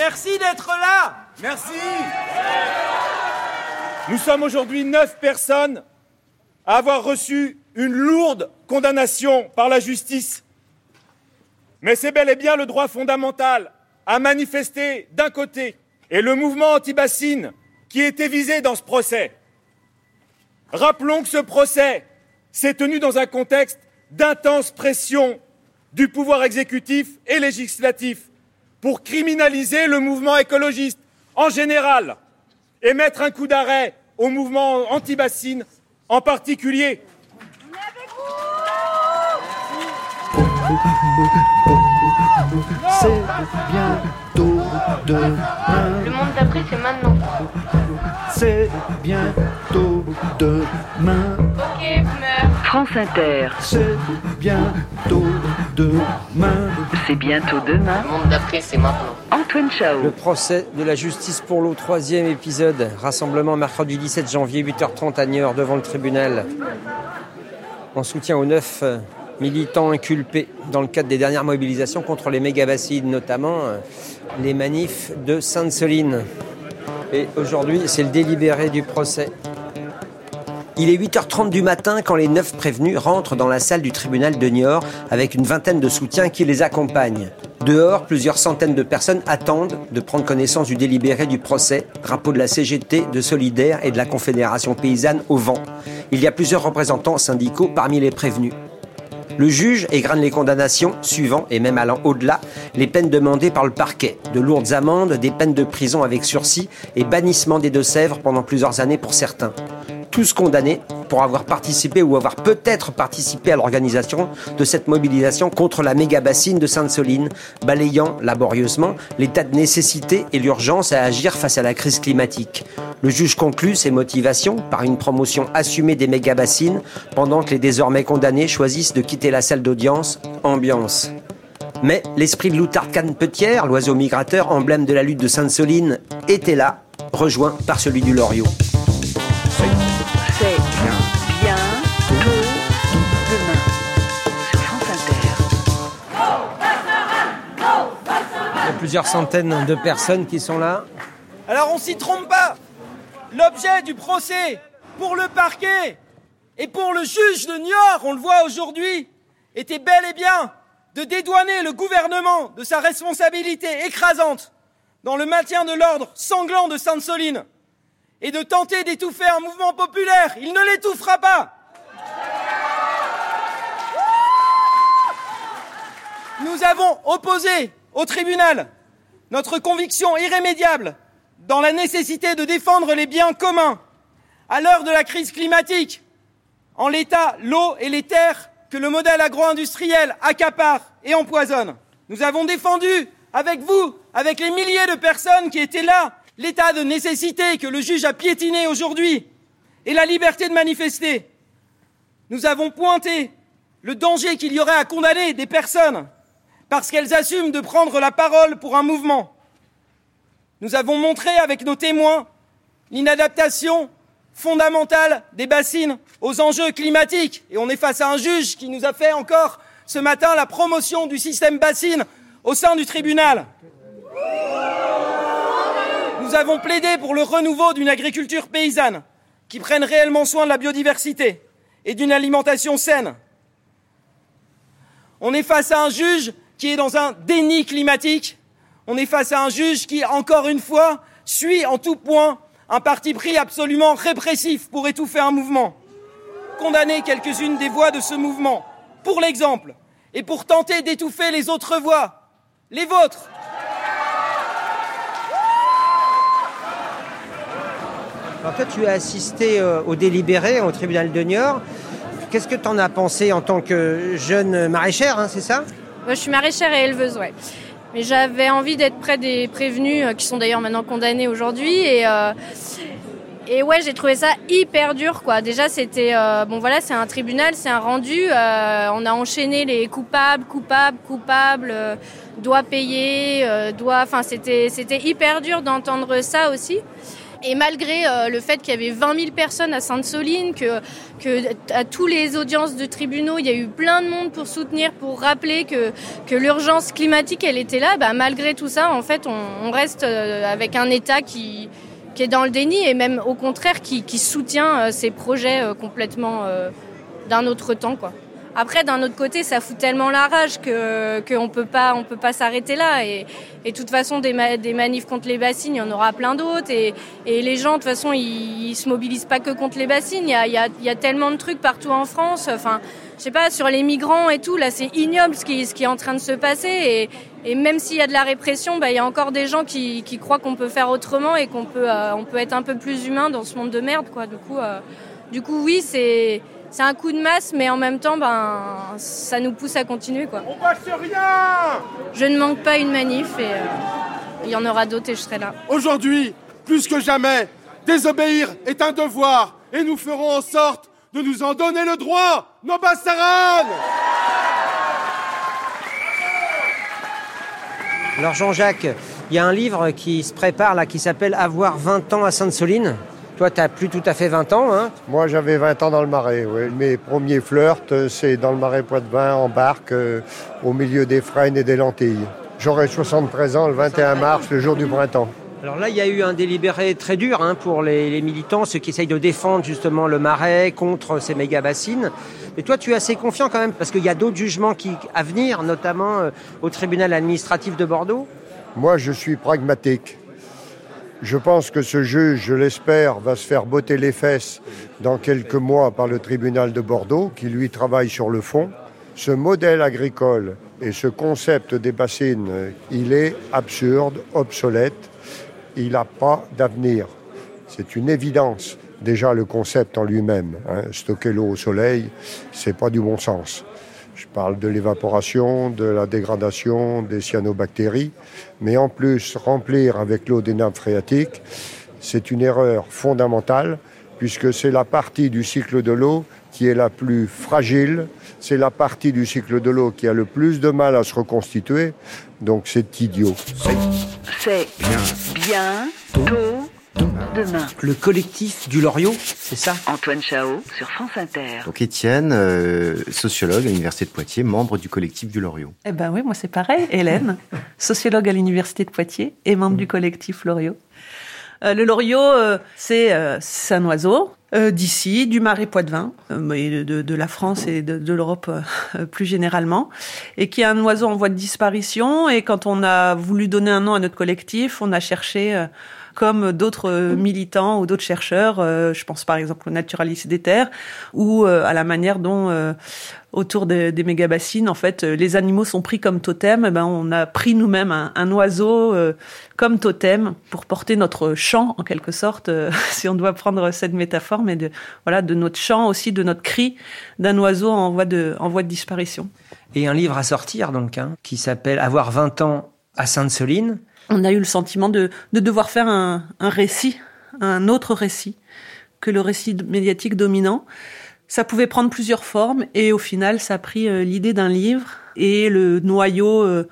Merci d'être là. Merci. Nous sommes aujourd'hui neuf personnes à avoir reçu une lourde condamnation par la justice. Mais c'est bel et bien le droit fondamental à manifester d'un côté et le mouvement anti-bassine qui était visé dans ce procès. Rappelons que ce procès s'est tenu dans un contexte d'intense pression du pouvoir exécutif et législatif pour criminaliser le mouvement écologiste en général et mettre un coup d'arrêt au mouvement anti-bassine en particulier. C'est bientôt demain. Le monde d'après, c'est maintenant. C'est bientôt demain. Ok, boomer. France Inter, C'est bientôt demain. c'est bientôt demain. Le monde d'après, c'est maintenant. Antoine Chao. Le procès de la justice pour l'eau, troisième épisode. Rassemblement mercredi 17 janvier, 8h30 à Niort devant le tribunal. En soutien aux neuf euh, militants inculpés dans le cadre des dernières mobilisations contre les méga-bassines, notamment euh, les manifs de Sainte-Soline. Et aujourd'hui, c'est le délibéré du procès. Il est 8h30 du matin quand les neuf prévenus rentrent dans la salle du tribunal de Niort avec une vingtaine de soutiens qui les accompagnent. Dehors, plusieurs centaines de personnes attendent de prendre connaissance du délibéré du procès, drapeau de la CGT, de Solidaire et de la Confédération paysanne au vent. Il y a plusieurs représentants syndicaux parmi les prévenus. Le juge égrène les condamnations, suivant et même allant au-delà, les peines demandées par le parquet. De lourdes amendes, des peines de prison avec sursis et bannissement des Deux-Sèvres pendant plusieurs années pour certains. Tous condamnés pour avoir participé ou avoir peut-être participé à l'organisation de cette mobilisation contre la méga-bassine de Sainte-Soline, balayant laborieusement l'état de nécessité et l'urgence à agir face à la crise climatique. Le juge conclut ses motivations par une promotion assumée des méga-bassines pendant que les désormais condamnés choisissent de quitter la salle d'audience, ambiance. Mais l'esprit de Loutard Canne-Petière, l'oiseau migrateur, emblème de la lutte de Sainte-Soline, était là, rejoint par celui du Loriot. Plusieurs centaines de personnes qui sont là. Alors on s'y trompe pas. L'objet du procès pour le parquet et pour le juge de Niort, on le voit aujourd'hui, était bel et bien de dédouaner le gouvernement de sa responsabilité écrasante dans le maintien de l'ordre sanglant de Sainte-Soline et de tenter d'étouffer un mouvement populaire. Il ne l'étouffera pas. Nous avons opposé au tribunal notre conviction irrémédiable dans la nécessité de défendre les biens communs à l'heure de la crise climatique. En l'état, l'eau et les terres que le modèle agro-industriel accapare et empoisonne. Nous avons défendu avec vous, avec les milliers de personnes qui étaient là, l'état de nécessité que le juge a piétiné aujourd'hui et la liberté de manifester. Nous avons pointé le danger qu'il y aurait à condamner des personnes parce qu'elles assument de prendre la parole pour un mouvement. Nous avons montré avec nos témoins l'inadaptation fondamentale des bassines aux enjeux climatiques. Et on est face à un juge qui nous a fait encore ce matin la promotion du système bassine au sein du tribunal. Nous avons plaidé pour le renouveau d'une agriculture paysanne qui prenne réellement soin de la biodiversité et d'une alimentation saine. On est face à un juge qui est dans un déni climatique. On est face à un juge qui, encore une fois, suit en tout point un parti pris absolument répressif pour étouffer un mouvement. Condamner quelques-unes des voix de ce mouvement, pour l'exemple, et pour tenter d'étouffer les autres voix, les vôtres. Alors toi, tu as assisté euh, au délibéré au tribunal de Niort. Qu'est-ce que tu en as pensé en tant que jeune maraîchère, hein, c'est ça? Je suis maraîchère et éleveuse, ouais. Mais j'avais envie d'être près des prévenus, euh, qui sont d'ailleurs maintenant condamnés aujourd'hui. Et, euh, et ouais, j'ai trouvé ça hyper dur, quoi. Déjà, c'était... euh, bon, voilà, c'est un tribunal, c'est un rendu. euh, on a enchaîné les coupables, coupables, coupables, euh, doit payer, euh, doit... Enfin, c'était, c'était hyper dur d'entendre ça aussi. Et malgré euh, le fait qu'il y avait 20 000 personnes à Sainte-Soline, que, que à tous les audiences de tribunaux, il y a eu plein de monde pour soutenir, pour rappeler que, l'urgence climatique, elle était là, bah, malgré tout ça, en fait, on, reste euh, avec un État qui, est dans le déni et même au contraire qui, qui soutient euh, ces projets complètement d'un autre temps, quoi. Après, d'un autre côté, ça fout tellement la rage que qu'on peut pas, on peut pas s'arrêter là. Et, de toute façon, des, des manifs contre les bassines, il y en aura plein d'autres. Et, et les gens, de toute façon, ils, ils se mobilisent pas que contre les bassines. Il y a, y a, y a tellement de trucs partout en France. Enfin, je sais pas, sur les migrants et tout, là, c'est ignoble ce qui, ce qui est en train de se passer. Et, et même s'il y a de la répression, bah, il y a encore des gens qui, qui croient qu'on peut faire autrement et qu'on peut, euh, peut être un peu plus humain dans ce monde de merde, quoi. Du coup, euh, du coup, oui, c'est, c'est un coup de masse, mais en même temps, ben, ça nous pousse à continuer, quoi. On passe rien Je ne manque pas une manif et euh, il y en aura d'autres et je serai là. Aujourd'hui, plus que jamais, désobéir est un devoir et nous ferons en sorte de nous en donner le droit, nos Bassaran Alors Jean-Jacques, il y a un livre qui se prépare là qui s'appelle Avoir 20 ans à Sainte-Soline. Toi, tu plus tout à fait 20 ans, hein Moi, j'avais 20 ans dans le marais. oui. Mes premiers flirts, euh, c'est dans le marais Poitevin, en barque, euh, au milieu des frênes et des lentilles. J'aurai 73 ans le 21 mars, le jour du printemps. Alors là, il y a eu un délibéré très dur hein, pour les, les militants, ceux qui essayent de défendre justement le marais contre ces méga bassines. Mais toi, tu es assez confiant quand même, parce qu'il y a d'autres jugements qui, à venir, notamment euh, au tribunal administratif de Bordeaux. Moi, je suis pragmatique. Je pense que ce juge, je l'espère, va se faire botter les fesses dans quelques mois par le tribunal de Bordeaux, qui lui travaille sur le fond. Ce modèle agricole et ce concept des bassines, il est absurde, obsolète. Il n'a pas d'avenir. C'est une évidence. Déjà, le concept en lui-même, hein, stocker l'eau au soleil, c'est pas du bon sens. Je parle de l'évaporation, de la dégradation des cyanobactéries, mais en plus, remplir avec l'eau des nappes phréatiques, c'est une erreur fondamentale, puisque c'est la partie du cycle de l'eau qui est la plus fragile, c'est la partie du cycle de l'eau qui a le plus de mal à se reconstituer, donc c'est idiot. C'est bien tôt demain. Le collectif du Loriot, c'est ça? Antoine Chao sur France Inter. Donc Étienne, euh, sociologue à l'Université de Poitiers, membre du collectif du Loriot. Eh ben oui, moi c'est pareil. Hélène, sociologue à l'université de Poitiers et membre du collectif Loriot. Euh, le Loriot, euh, c'est euh, un oiseau euh, d'ici, du marais Poitevin, euh, mais de, de, de la France et de, de l'Europe euh, plus généralement, et qui est un oiseau en voie de disparition. Et quand on a voulu donner un nom à notre collectif, on a cherché euh, comme d'autres euh, militants ou d'autres chercheurs, euh, je pense par exemple aux naturalistes des terres, ou euh, à la manière dont autour des, des méga-bassines, en fait, les animaux sont pris comme totem. Eh ben, on a pris nous-mêmes un, oiseau comme totem pour porter notre chant, en quelque sorte, si on doit prendre cette métaphore, mais de, voilà, de notre chant aussi, de notre cri d'un oiseau en voie de, en voie de disparition. Et un livre à sortir, donc, hein, qui s'appelle Avoir 20 ans à Sainte-Soline. On a eu le sentiment de, de devoir faire un, un récit, un autre récit que le récit médiatique dominant. Ça pouvait prendre plusieurs formes et au final, ça a pris euh, l'idée d'un livre et le noyau euh,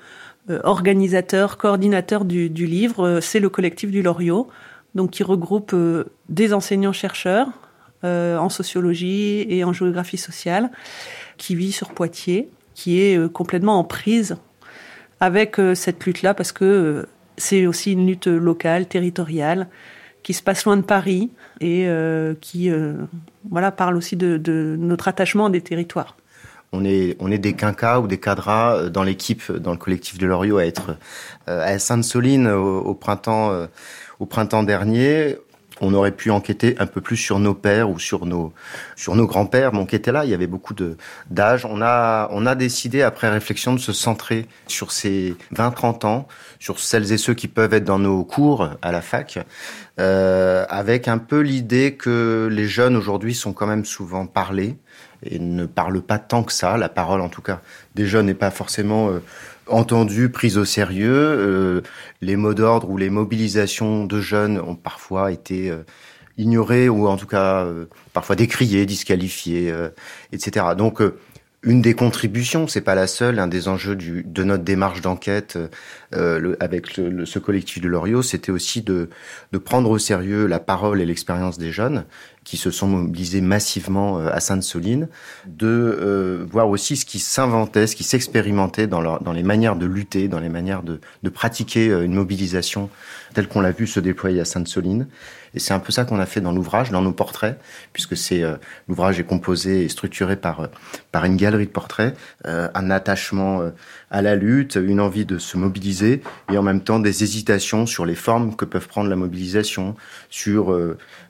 euh, organisateur, coordinateur du, du livre, euh, c'est le collectif du Loriot, donc qui regroupe euh, des enseignants-chercheurs euh, en sociologie et en géographie sociale, qui vit sur Poitiers, qui est complètement en prise avec cette lutte-là parce que c'est aussi une lutte locale, territoriale, qui se passe loin de Paris et euh, qui euh, voilà, parle aussi de, notre attachement à des territoires. On est, on est des quinquas ou des cadras euh, dans l'équipe, dans le collectif de Loriot à être à Sainte-Soline au, printemps, au printemps dernier. On aurait pu enquêter un peu plus sur nos pères ou sur nos, sur nos grands-pères, mais on était là, il y avait beaucoup d'âge. On a, on a décidé, après réflexion, de se centrer sur ces 20-30 ans, sur celles et ceux qui peuvent être dans nos cours à la fac, euh, avec un peu l'idée que les jeunes aujourd'hui sont quand même souvent parlés et ne parlent pas tant que ça. La parole, en tout cas, des jeunes n'est pas forcément euh, entendue, prise au sérieux. Euh, les mots d'ordre ou les mobilisations de jeunes ont parfois été euh, ignorées ou en tout cas euh, parfois décriées, disqualifiées, euh, etc. Donc, une des contributions, c'est pas la seule, un des enjeux de notre démarche d'enquête avec ce collectif de Loriot, c'était aussi de prendre au sérieux la parole et l'expérience des jeunes qui se sont mobilisés massivement euh, à Sainte-Soline, de euh, voir aussi ce qui s'inventait, ce qui s'expérimentait dans, dans les manières de lutter, dans les manières de, de pratiquer euh, une mobilisation telle qu'on l'a vu se déployer à Sainte-Soline. Et c'est un peu ça qu'on a fait dans l'ouvrage, dans nos portraits, puisque c'est euh, l'ouvrage est composé et structuré par euh, par une galerie de portraits, euh, un attachement à la lutte, une envie de se mobiliser, et en même temps des hésitations sur les formes que peuvent prendre la mobilisation, sur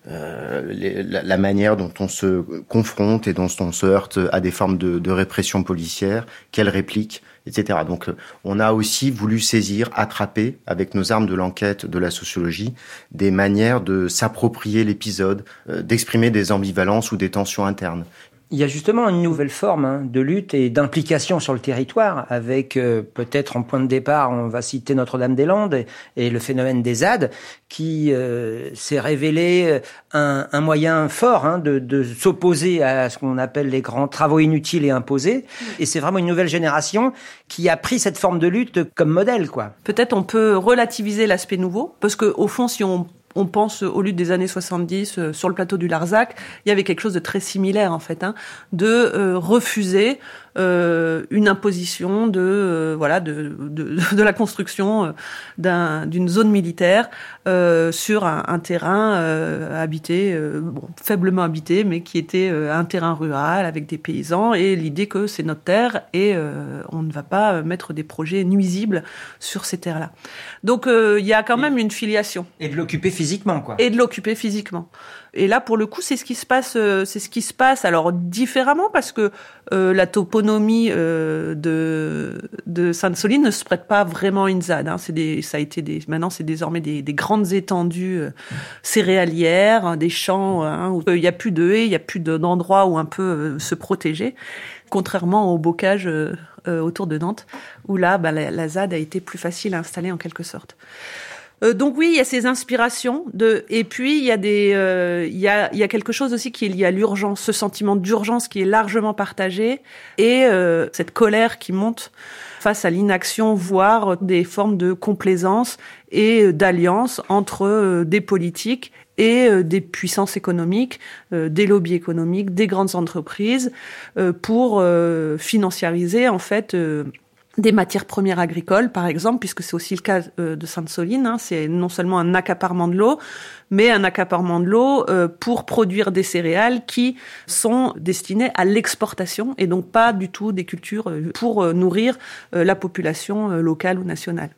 les, la, la, manière dont on se confronte et dont on se heurte à des formes de, de répression policière, quelles répliques etc. Donc on a aussi voulu saisir, attraper, avec nos armes de l'enquête de la sociologie, des manières de s'approprier l'épisode, euh, d'exprimer des ambivalences ou des tensions internes. Il y a justement une nouvelle forme hein, de lutte et d'implication sur le territoire, avec euh, peut-être en point de départ, on va citer Notre-Dame-des-Landes et, et, le phénomène des ZAD, qui euh, s'est révélé euh, un, un, moyen fort hein, de, de s'opposer à ce qu'on appelle les grands travaux inutiles et imposés. Et c'est vraiment une nouvelle génération qui a pris cette forme de lutte comme modèle, quoi. Peut-être on peut relativiser l'aspect nouveau, parce que au fond, si on on pense au lutte des années 70 euh, sur le plateau du Larzac, il y avait quelque chose de très similaire en fait, hein, de euh, refuser euh, une imposition de euh, voilà de, de, de, la construction euh, d'une zone militaire euh, sur un, un terrain habité, bon, faiblement habité, mais qui était un terrain rural avec des paysans et l'idée que c'est notre terre et on ne va pas mettre des projets nuisibles sur ces terres-là. Donc il y a quand même une filiation. Et de l'occuper physiquement, quoi. Et de l'occuper physiquement. Et là, pour le coup, c'est ce qui se passe. C'est ce qui se passe. Alors différemment parce que la toponymie euh, de de Sainte-Soline ne se prête pas vraiment à une ZAD. Hein. C'est des, ça a été des. Maintenant, c'est désormais des, des, grandes étendues euh, céréalières, hein, des champs hein, où il n'y a plus de haies, il n'y a plus d'endroits où un peu euh, se protéger. Contrairement au bocage euh, autour de Nantes, où là, bah, la, la ZAD a été plus facile à installer en quelque sorte. Euh, donc oui, il y a ces inspirations de et puis il y a des euh, il y a il y a quelque chose aussi qui est lié à l'urgence, ce sentiment d'urgence qui est largement partagé et euh, cette colère qui monte face à l'inaction, voire des formes de complaisance et d'alliance entre des politiques et des puissances économiques, des lobbies économiques, des grandes entreprises pour financiariser en fait des matières premières agricoles, par exemple, puisque c'est aussi le cas euh, de Sainte-Soline. Hein, c'est non seulement un accaparement de l'eau, mais un accaparement de l'eau euh, pour produire des céréales qui sont destinées à l'exportation et donc pas du tout des cultures euh, pour nourrir la population locale ou nationale.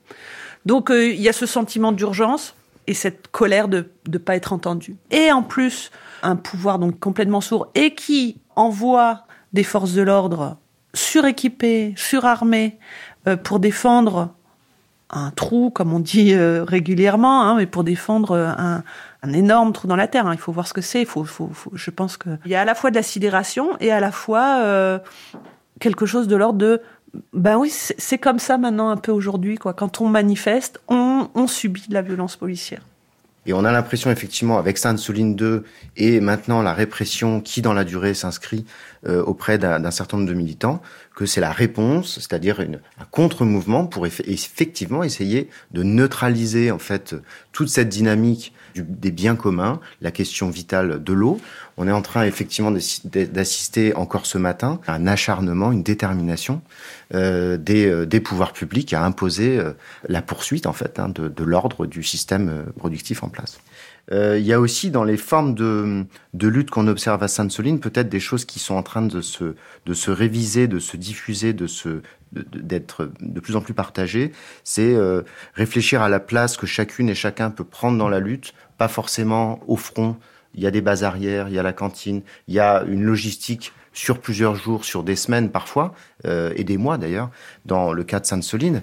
Donc il y a ce sentiment d'urgence et cette colère de ne pas être entendu. Et en plus, un pouvoir donc complètement sourd et qui envoie des forces de l'ordre suréquipés, surarmés euh, pour défendre un trou, comme on dit euh, régulièrement, hein, mais pour défendre un, un, énorme trou dans la terre. Hein. Il faut voir ce que c'est. Faut, faut, faut, je pense qu'il y a à la fois de la sidération et à la fois euh, quelque chose de l'ordre de ben oui, c'est comme ça maintenant un peu aujourd'hui. quoi. Quand on manifeste, on, on subit de la violence policière. Et on a l'impression effectivement avec Sainte-Soline 2 et maintenant la répression qui dans la durée s'inscrit euh, auprès d'un certain nombre de militants c'est la réponse, c'est-à-dire un contre-mouvement pour eff effectivement essayer de neutraliser en fait toute cette dynamique des biens communs, la question vitale de l'eau. On est en train effectivement d'assister encore ce matin à un acharnement, une détermination euh, des, euh, des, pouvoirs publics à imposer euh, la poursuite en fait hein, de, l'ordre du système productif en place. Euh, il y a aussi dans les formes de, lutte qu'on observe à Sainte-Soline peut-être des choses qui sont en train de se, réviser, de se diffuser, de d'être de, plus en plus partagées. C'est euh, réfléchir à la place que chacune et chacun peut prendre dans la lutte, pas forcément au front. Il y a des bases arrières, il y a la cantine, il y a une logistique sur plusieurs jours, sur des semaines parfois, euh, et des mois d'ailleurs, dans le cas de Sainte-Soline,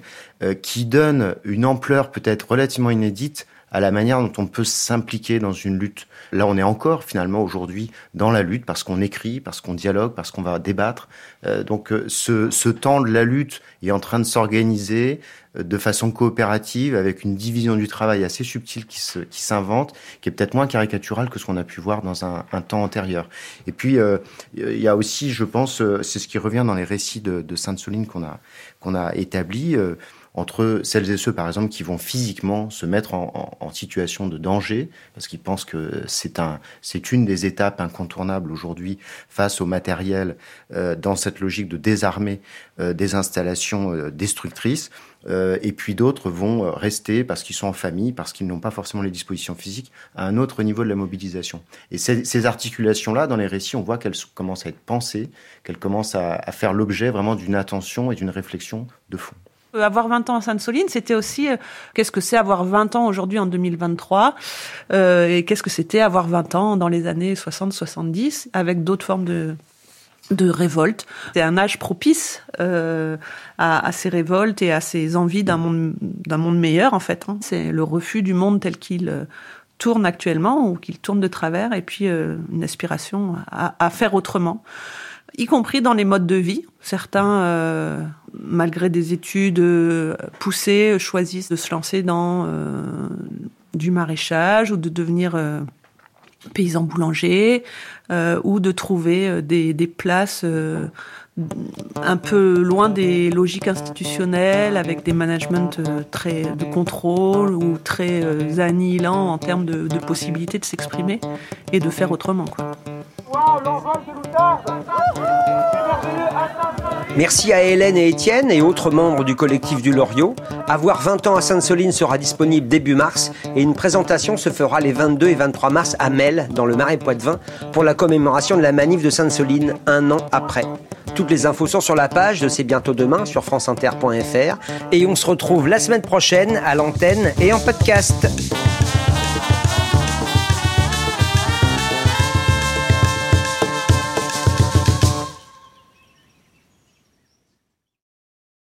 qui donne une ampleur peut-être relativement inédite à la manière dont on peut s'impliquer dans une lutte. Là, on est encore finalement aujourd'hui dans la lutte parce qu'on écrit, parce qu'on dialogue, parce qu'on va débattre. Euh, donc euh, ce, temps de la lutte est en train de s'organiser euh, de façon coopérative avec une division du travail assez subtile qui s'invente, qui, est peut-être moins caricaturale que ce qu'on a pu voir dans un, temps antérieur. Et puis il y a aussi, je pense, c'est ce qui revient dans les récits de, de Sainte-Soline qu'on a qu'on a établi entre celles et ceux, par exemple, qui vont physiquement se mettre en, situation de danger, parce qu'ils pensent que c'est un, une des étapes incontournables aujourd'hui face au matériel euh, dans cette logique de désarmer euh, des installations euh, destructrices. Et puis d'autres vont rester parce qu'ils sont en famille, parce qu'ils n'ont pas forcément les dispositions physiques, à un autre niveau de la mobilisation. Et ces, articulations-là, dans les récits, on voit qu'elles commencent à être pensées, qu'elles commencent à faire l'objet vraiment d'une attention et d'une réflexion de fond. Euh, avoir 20 ans à Sainte-Soline, c'était aussi euh, qu'est-ce que c'est avoir 20 ans aujourd'hui en 2023 euh, et qu'est-ce que c'était avoir 20 ans dans les années 60-70 avec d'autres formes de de révolte. C'est un âge propice euh, à, à, ces révoltes et à ces envies d'un monde d'un monde meilleur en fait. Hein. C'est le refus du monde tel qu'il euh, tourne actuellement ou qu'il tourne de travers et puis une aspiration à, à faire autrement y compris dans les modes de vie. Certains, euh, malgré des études euh, poussées, choisissent de se lancer dans euh, du maraîchage ou de devenir euh, paysan boulanger ou de trouver des, des places un peu loin des logiques institutionnelles, avec des managements très de contrôle ou très annihilants en termes de, de possibilités de s'exprimer et de faire autrement. Merci à Hélène et Étienne et autres membres du collectif du Loriot. Avoir 20 ans à Sainte-Soline sera disponible début mars et une présentation se fera les 22 et 23 mars à Mel, dans le Marais Poitevin, pour la commémoration de la manif de Sainte-Soline un an après. Toutes les infos sont sur la page de C'est bientôt demain sur franceinter.fr et on se retrouve la semaine prochaine à l'antenne et en podcast.